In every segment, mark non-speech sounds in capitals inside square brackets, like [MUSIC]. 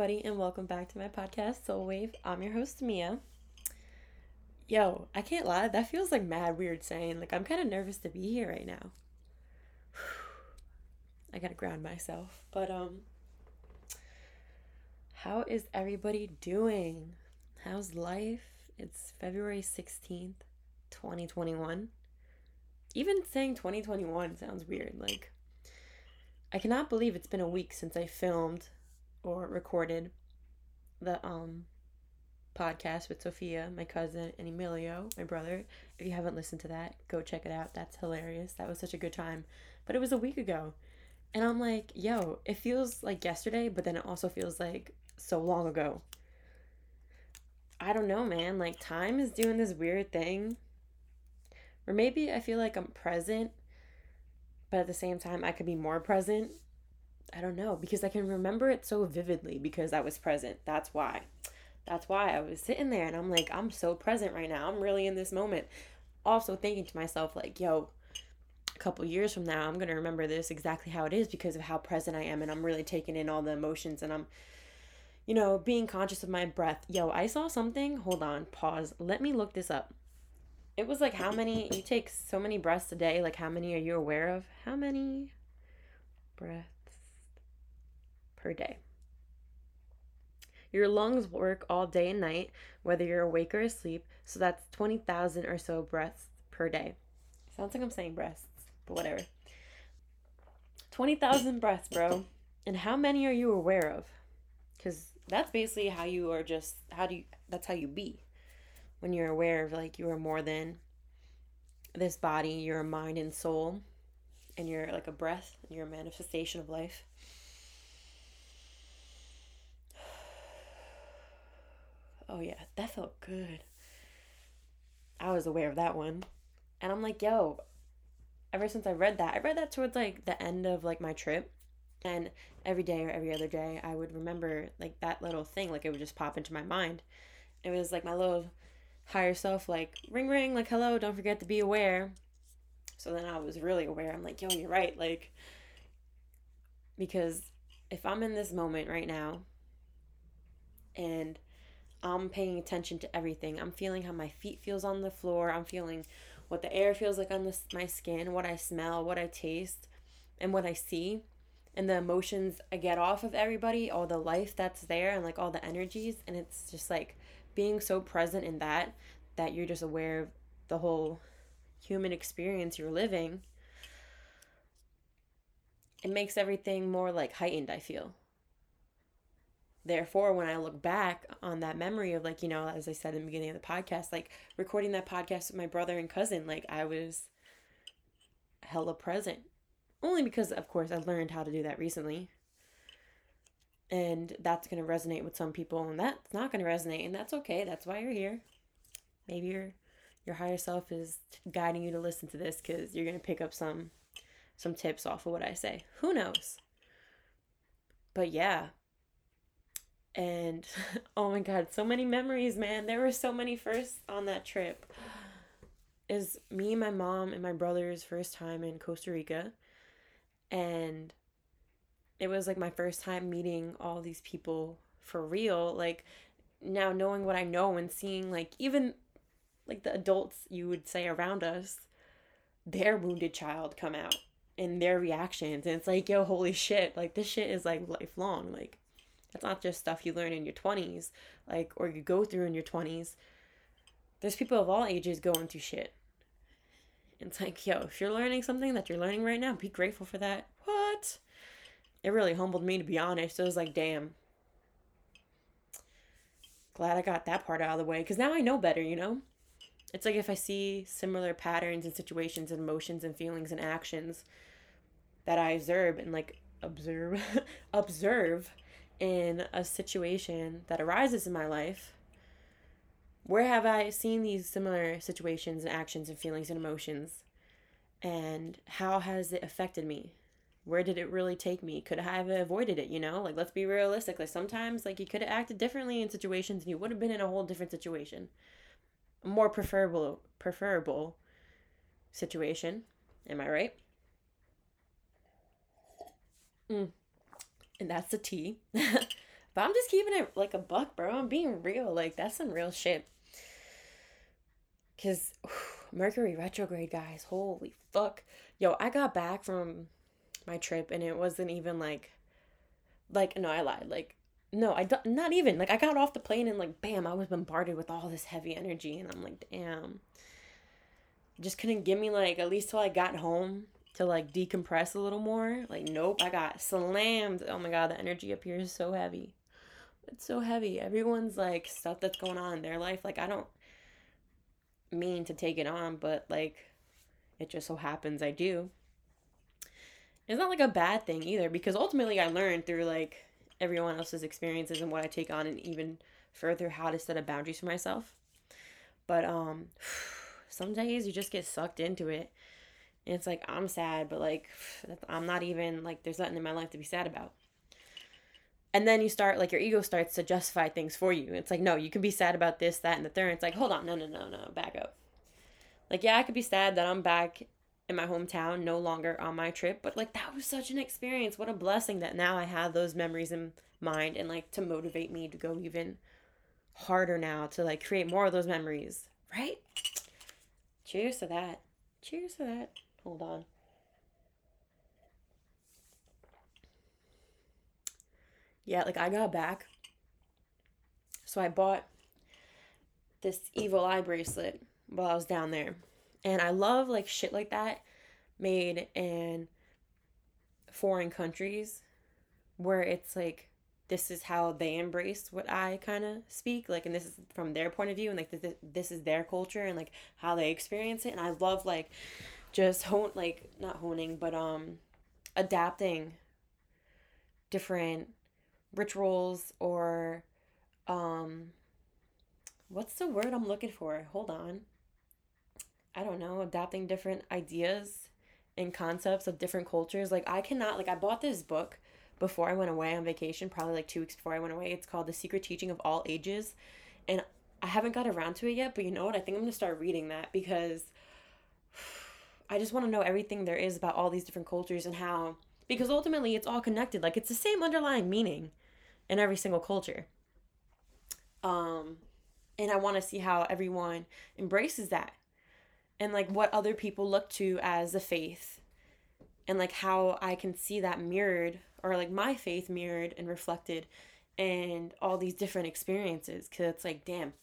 everybody, and welcome back to my podcast, Soul Wave. I'm your host, Mia. Yo, I can't lie, that feels like mad weird saying. Like, I'm kind of nervous to be here right now. [SIGHS] I gotta ground myself. But, um, how is everybody doing? How's life? It's February 16th, 2021. Even saying 2021 sounds weird. Like, I cannot believe it's been a week since I filmed or recorded the um podcast with Sophia, my cousin, and Emilio, my brother. If you haven't listened to that, go check it out. That's hilarious. That was such a good time. But it was a week ago. And I'm like, yo, it feels like yesterday, but then it also feels like so long ago. I don't know, man. Like, time is doing this weird thing. Or maybe I feel like I'm present, but at the same time, I could be more present. I don't know because I can remember it so vividly because I was present. That's why. That's why I was sitting there and I'm like, I'm so present right now. I'm really in this moment. Also thinking to myself, like, yo, a couple years from now, I'm going to remember this exactly how it is because of how present I am and I'm really taking in all the emotions and I'm, you know, being conscious of my breath. Yo, I saw something. Hold on, pause. Let me look this up. It was like how many, you take so many breaths a day. Like, how many are you aware of? How many breaths? Per day. Your lungs work all day and night, whether you're awake or asleep, so that's 20,000 or so breaths per day. Sounds like I'm saying breasts, but whatever. 20,000 breaths, bro. And how many are you aware of? Because that's basically how you are just, how do you, that's how you be. When you're aware of like you are more than this body, you're mind and soul, and you're like a breath, you're a manifestation of life. Oh yeah, that felt good. I was aware of that one. And I'm like, yo, ever since I read that, I read that towards like the end of like my trip. And every day or every other day, I would remember like that little thing, like it would just pop into my mind. It was like my little higher self, like, ring, ring, like, hello, don't forget to be aware. So then I was really aware. I'm like, yo, you're right. Like, because if I'm in this moment right now and I'm paying attention to everything. I'm feeling how my feet feels on the floor. I'm feeling what the air feels like on the, my skin, what I smell, what I taste, and what I see. And the emotions I get off of everybody, all the life that's there, and like all the energies. And it's just like being so present in that, that you're just aware of the whole human experience you're living. It makes everything more like heightened, I feel therefore when i look back on that memory of like you know as i said in the beginning of the podcast like recording that podcast with my brother and cousin like i was hella present. Only because of course i learned how to do that recently. And that's going to resonate with some people and that's not going to resonate and that's okay. That's why you're here. Maybe your your higher self is guiding you to listen to this because you're going to pick up some some tips off of what i say. Who knows? But yeah and [LAUGHS] oh my god so many memories man. There were so many firsts on that trip. Is me my mom and my brother's first time in costa rica. And it was like my first time meeting all these people for real. Like now knowing what i know and seeing like even like the adults you would say around us their wounded child come out and their reactions. And it's like yo holy shit. Like this shit is like lifelong. Like that's not just stuff you learn in your 20s, like, or you go through in your 20s. There's people of all ages going through shit. It's like, yo, if you're learning something that you're learning right now, be grateful for that. What? It really humbled me, to be honest. It was like, damn. Glad I got that part out of the way because now I know better, you know? It's like if I see similar patterns and situations and emotions and feelings and actions that I observe and like observe [LAUGHS] observe in a situation that arises in my life, where have I seen these similar situations and actions and feelings and emotions? And how has it affected me? Where did it really take me? Could I have avoided it, you know? Like let's be realistic. Like sometimes like you could have acted differently in situations and you would have been in a whole different situation. A more preferable preferable situation. Am I right? Mm and that's the tea. [LAUGHS] but I'm just keeping it like a buck, bro. I'm being real. Like that's some real shit. Cause [SIGHS] Mercury retrograde, guys. Holy fuck. Yo, I got back from my trip and it wasn't even like like no, I lied. Like no, I don't, not even. Like I got off the plane and like bam, I was bombarded with all this heavy energy and I'm like, damn. Just couldn't give me like at least till I got home to like decompress a little more. Like nope, I got slammed. Oh my god, the energy up here is so heavy. It's so heavy. Everyone's like stuff that's going on in their life. Like I don't mean to take it on, but like it just so happens I do. It's not like a bad thing either because ultimately I learned through like everyone else's experiences and what I take on and even further how to set up boundaries for myself. But um [SIGHS] some days you just get sucked into it. And it's like I'm sad, but like I'm not even like there's nothing in my life to be sad about. And then you start like your ego starts to justify things for you. It's like, no, you can be sad about this, that, and the third. It's like, hold on, no, no, no, no, back up. Like, yeah, I could be sad that I'm back in my hometown, no longer on my trip, but like that was such an experience. What a blessing that now I have those memories in mind and like to motivate me to go even harder now to like create more of those memories, right? Cheers to that. Cheers to that. Hold on. Yeah, like I got back. So I bought this evil eye bracelet while I was down there. And I love like shit like that made in foreign countries where it's like this is how they embrace what I kind of speak like and this is from their point of view and like this, this is their culture and like how they experience it and I love like just hone like not honing but um adapting different rituals or um what's the word I'm looking for? Hold on. I don't know, adapting different ideas and concepts of different cultures. Like I cannot like I bought this book before I went away on vacation, probably like 2 weeks before I went away. It's called The Secret Teaching of All Ages. And I haven't got around to it yet, but you know what? I think I'm going to start reading that because I just want to know everything there is about all these different cultures and how because ultimately it's all connected. Like it's the same underlying meaning in every single culture. Um and I want to see how everyone embraces that and like what other people look to as a faith and like how I can see that mirrored or like my faith mirrored and reflected and all these different experiences cuz it's like damn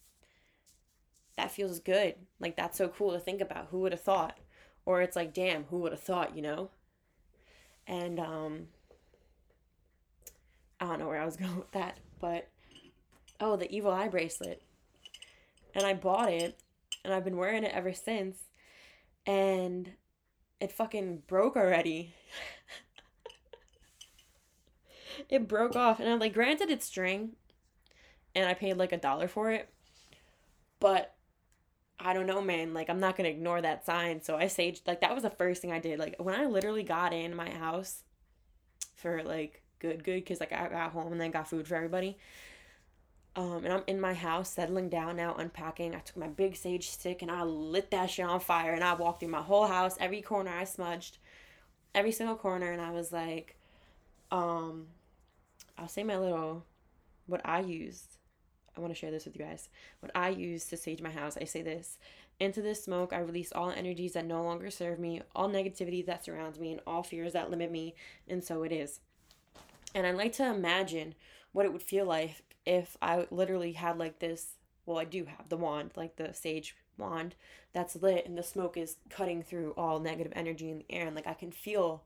that feels good like that's so cool to think about who would have thought or it's like damn who would have thought you know and um I don't know where I was [LAUGHS] going with that but oh the evil eye bracelet and I bought it and I've been wearing it ever since and it fucking broke already. [LAUGHS] it broke off and I'm like granted it's string and I paid like a dollar for it. But I don't know, man. Like I'm not gonna ignore that sign. So I saged like that was the first thing I did. Like when I literally got in my house for like good good because like I got home and then got food for everybody. Um, and I'm in my house, settling down now, unpacking. I took my big sage stick and I lit that shit on fire. And I walked through my whole house, every corner I smudged, every single corner. And I was like, um, I'll say my little, what I used. I want to share this with you guys. What I use to sage my house, I say this Into this smoke, I release all energies that no longer serve me, all negativity that surrounds me, and all fears that limit me. And so it is. And I like to imagine what it would feel like if I literally had like this, well, I do have the wand, like the sage wand that's lit and the smoke is cutting through all negative energy in the air and like I can feel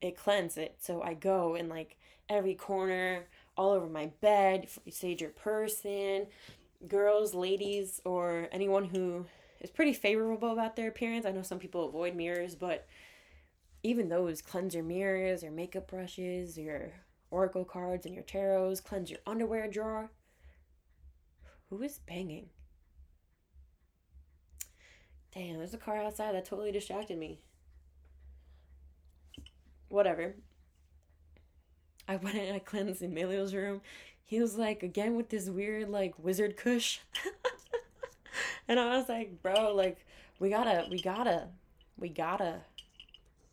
it cleanse it. So I go in like every corner, all over my bed, You sage your person, girls, ladies, or anyone who is pretty favorable about their appearance. I know some people avoid mirrors, but even those cleanse your mirrors, your makeup brushes, your oracle cards and your tarots, cleanse your underwear drawer. Who is banging? Damn, there's a car outside that totally distracted me. Whatever. I went and I cleansed Emilio's room. He was like, again with this weird, like, wizard kush. [LAUGHS] and I was like, bro, like, we gotta, we gotta, we gotta,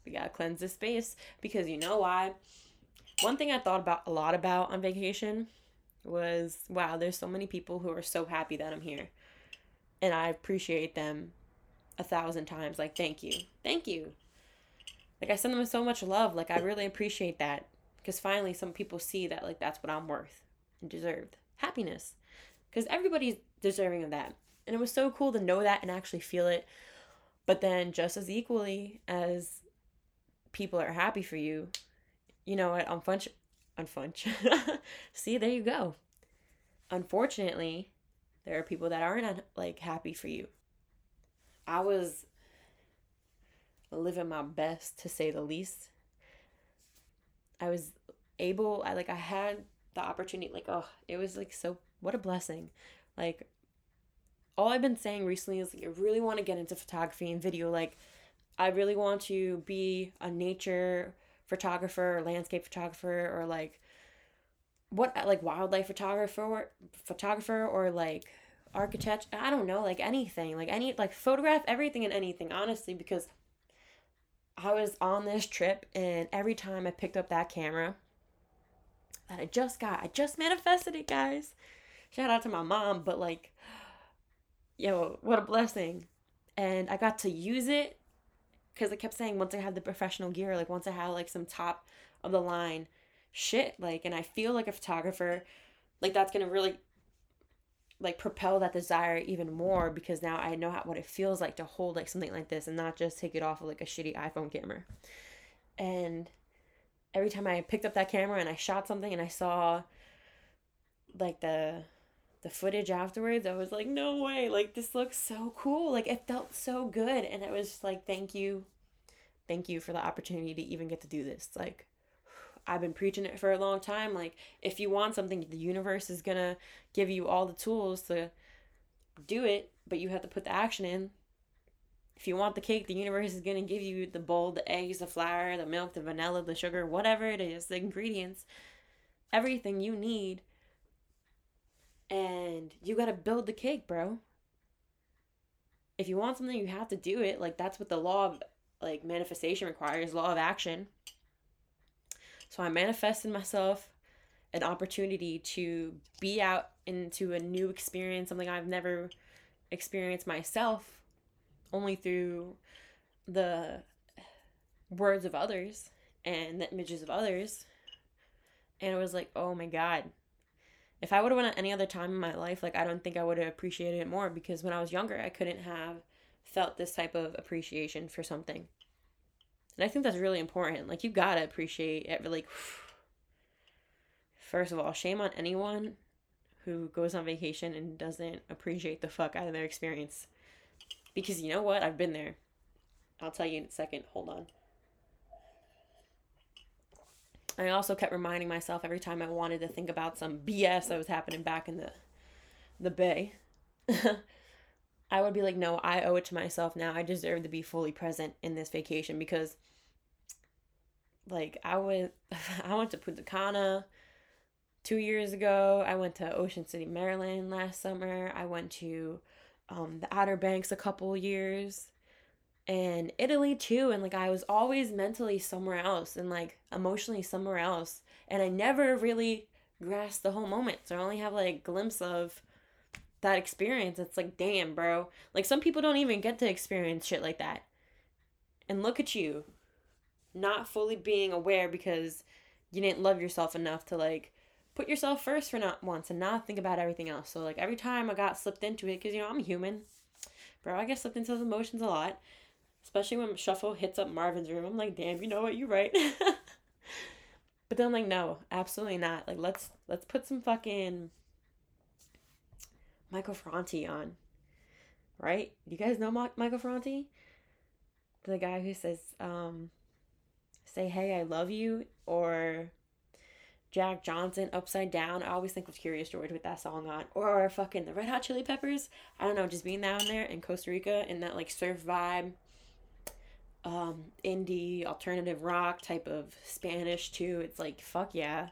we gotta cleanse this space because you know why? One thing I thought about a lot about on vacation was wow, there's so many people who are so happy that I'm here. And I appreciate them a thousand times. Like, thank you. Thank you. Like, I send them so much love. Like, I really appreciate that. Because finally, some people see that, like, that's what I'm worth and deserved happiness. Because everybody's deserving of that. And it was so cool to know that and actually feel it. But then, just as equally as people are happy for you, you know what? Unfunch- unfunch. [LAUGHS] See, there you go. Unfortunately, there are people that aren't uh, like happy for you. I was living my best to say the least. I was able I like I had the opportunity like oh, it was like so what a blessing. Like all I've been saying recently is like I really want to get into photography and video like I really want to be a nature photographer or landscape photographer or like what like wildlife photographer or photographer or like architect i don't know like anything like any like photograph everything and anything honestly because i was on this trip and every time i picked up that camera that i just got. I just manifested it guys. Shout out to my mom but like yo what a blessing. And i got to use it because I kept saying once I have the professional gear, like once I have like some top of the line shit, like, and I feel like a photographer, like that's gonna really like propel that desire even more because now I know how, what it feels like to hold like something like this and not just take it off of like a shitty iPhone camera. And every time I picked up that camera and I shot something and I saw like the the footage afterwards, I was like, no way, like this looks so cool. Like it felt so good. And it was just like, thank you. Thank you for the opportunity to even get to do this. Like I've been preaching it for a long time. Like if you want something, the universe is gonna give you all the tools to do it, but you have to put the action in. If you want the cake, the universe is gonna give you the bowl, the eggs, the flour, the milk, the vanilla, the sugar, whatever it is, the ingredients, everything you need and you got to build the cake, bro. If you want something, you have to do it. Like that's what the law of like manifestation requires, law of action. So I manifested myself an opportunity to be out into a new experience, something I've never experienced myself, only through the words of others and the images of others. And it was like, oh my God, if I would have went at any other time in my life, like I don't think I would have appreciated it more because when I was younger, I couldn't have felt this type of appreciation for something. And I think that's really important. Like you gotta appreciate it. Like, [SIGHS] first of all, shame on anyone who goes on vacation and doesn't appreciate the fuck out of their experience. Because you know what? I've been there. I'll tell you in a second. Hold on. I also kept reminding myself every time I wanted to think about some BS that was happening back in the the bay. [LAUGHS] I would be like, no, I owe it to myself now. I deserve to be fully present in this vacation because like I went [LAUGHS] I went to Punta Cana two years ago. I went to Ocean City, Maryland last summer. I went to um, the Outer Banks a couple years and Italy too and like I was always mentally somewhere else and like emotionally somewhere else and I never really grasped the whole moment so I only have like a glimpse of that experience. It's like damn bro. Like some people don't even get to experience shit like that. And look at you not fully being aware because you didn't love yourself enough to like put yourself first for not once and not think about everything else so like every time I got slipped into it because you know I'm human bro I get slipped into those emotions a lot Especially when Shuffle hits up Marvin's room. I'm like, damn, you know what, you're right. [LAUGHS] but then I'm like, no, absolutely not. Like let's let's put some fucking Michael Franti on. Right? You guys know Michael Franti? The guy who says, um, say hey, I love you, or Jack Johnson, Upside Down. I always think of Curious George with that song on. Or fucking the Red Hot Chili Peppers. I don't know, just being down there in Costa Rica in that like surf vibe um, indie alternative rock type of Spanish too. It's like fuck yeah.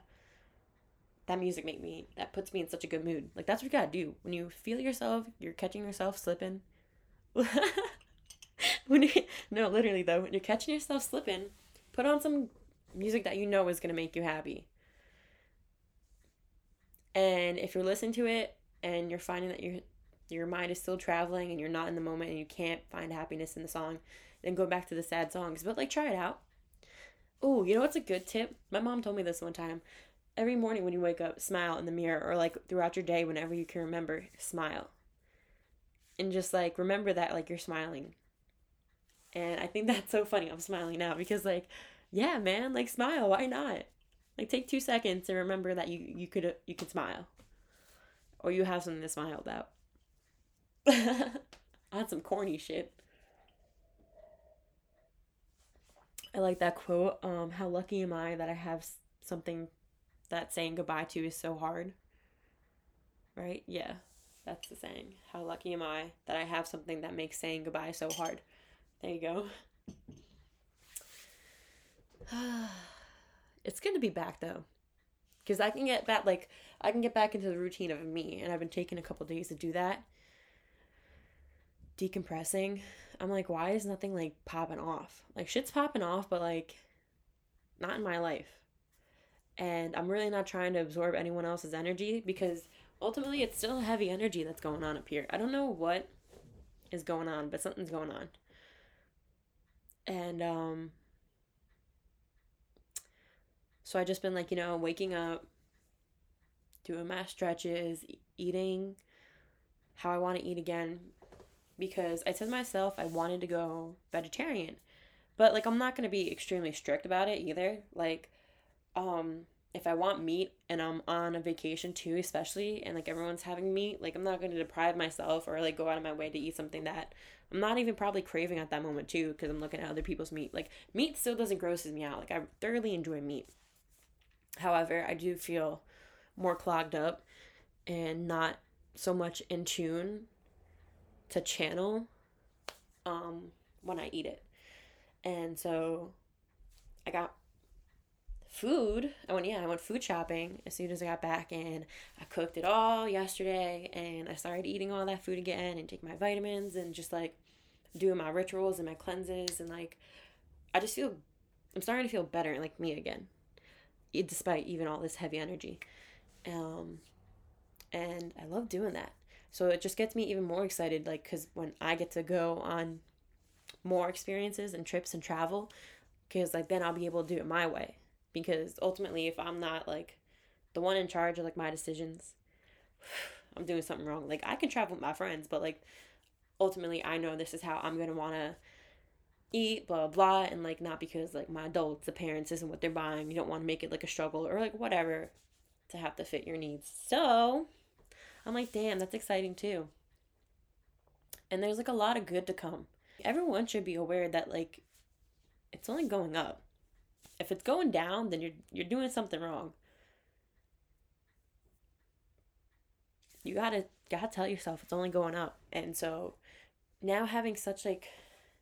That music make me that puts me in such a good mood. Like that's what you gotta do when you feel yourself. You're catching yourself slipping. [LAUGHS] when you no literally though when you're catching yourself slipping, put on some music that you know is gonna make you happy. And if you're listening to it and you're finding that your your mind is still traveling and you're not in the moment and you can't find happiness in the song, then go back to the sad songs. But like try it out. Oh, you know what's a good tip? My mom told me this one time. Every morning when you wake up, smile in the mirror or like throughout your day whenever you can remember, smile. And just like remember that like you're smiling. And I think that's so funny. I'm smiling now because like yeah, man, like smile, why not? Like take 2 seconds and remember that you you could you could smile. Or you have something to smile about. [LAUGHS] I had some corny shit. I like that quote. Um, how lucky am I that I have something that saying goodbye to is so hard? Right? Yeah, that's the saying. How lucky am I that I have something that makes saying goodbye so hard? There you go. [SIGHS] [SIGHS] it's good to be back though. Because I can get back, like, I can get back into the routine of me, and I've been taking a couple days to do that decompressing, I'm like, why is nothing like popping off? Like shit's popping off, but like not in my life. And I'm really not trying to absorb anyone else's energy because ultimately it's still heavy energy that's going on up here. I don't know what is going on, but something's going on. And um so I just been like, you know, waking up, doing my stretches, eating how I want to eat again, because I told myself I wanted to go vegetarian. But like I'm not going to be extremely strict about it either. Like um if I want meat and I'm on a vacation too, especially and like everyone's having meat, like I'm not going to deprive myself or like go out of my way to eat something that I'm not even probably craving at that moment too because I'm looking at other people's meat. Like meat still doesn't grosses me out. Like I thoroughly enjoy meat. However, I do feel more clogged up and not so much in tune to channel um, when I eat it. And so I got food. I went yeah, I went food shopping as soon as I got back and I cooked it all yesterday and I started eating all that food again and taking my vitamins and just like doing my rituals and my cleanses and like I just feel I'm starting to feel better like me again. Despite even all this heavy energy. Um and I love doing that. So it just gets me even more excited, like, because when I get to go on more experiences and trips and travel, because, like, then I'll be able to do it my way. Because ultimately, if I'm not, like, the one in charge of, like, my decisions, [SIGHS] I'm doing something wrong. Like, I can travel with my friends, but, like, ultimately, I know this is how I'm going to want to eat, blah, blah. And, like, not because, like, my adults, the parents, isn't what they're buying. You don't want to make it, like, a struggle or, like, whatever to have to fit your needs. So, I'm like, damn, that's exciting too. And there's like a lot of good to come. Everyone should be aware that like it's only going up. If it's going down, then you're you're doing something wrong. You gotta gotta tell yourself it's only going up. And so now having such like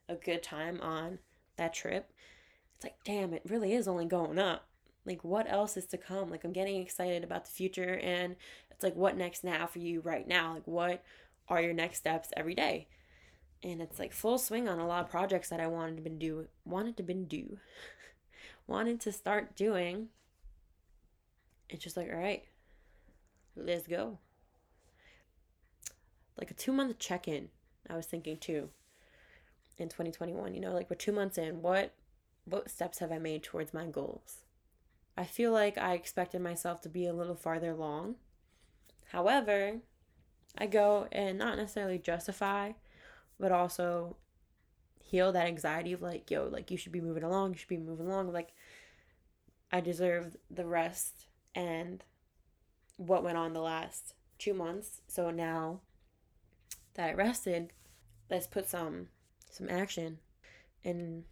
a good time on that trip, it's like, damn, it really is only going up. Like what else is to come? Like I'm getting excited about the future and it's like what next now for you right now? Like what are your next steps every day? And it's like full swing on a lot of projects that i wanted to been do wanted to been do. [LAUGHS] Wanted to start doing. It's just like all right let's go. Like a two month check-in i was thinking too in 2021 you know like we're two months in what what steps have i made towards my goals i feel like i expected myself to be a little farther along However, I go and not necessarily justify, but also heal that anxiety of like, yo, like you should be moving along, you should be moving along. Like, I deserve the rest and what went on the last two months. So now that I rested, let's put some some action. And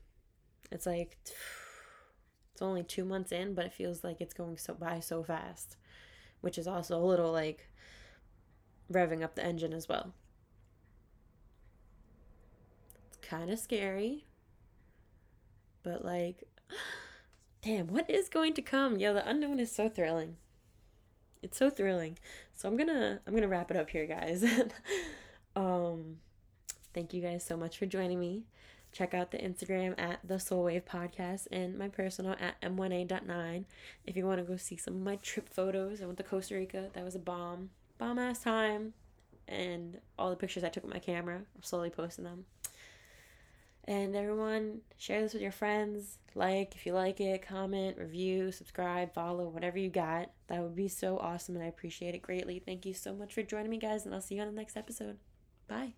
it's like [SIGHS] it's only two months in, but it feels like it's going so by so fast, which is also a little like revving up the engine as well. It's kind of scary, but like, [GASPS] damn, what is going to come? Yo, the unknown is so thrilling. It's so thrilling. So I'm gonna I'm gonna wrap it up here, guys. [LAUGHS] um, thank you guys so much for joining me check out the Instagram at the Soul Wave Podcast and my personal at m1a.9 if you want to go see some of my trip photos. I went to Costa Rica. That was a bomb, bomb ass time. And all the pictures I took with my camera, I'm slowly posting them. And everyone, share this with your friends. Like if you like it, comment, review, subscribe, follow, whatever you got. That would be so awesome and I appreciate it greatly. Thank you so much for joining me, guys, and I'll see you on the next episode. Bye.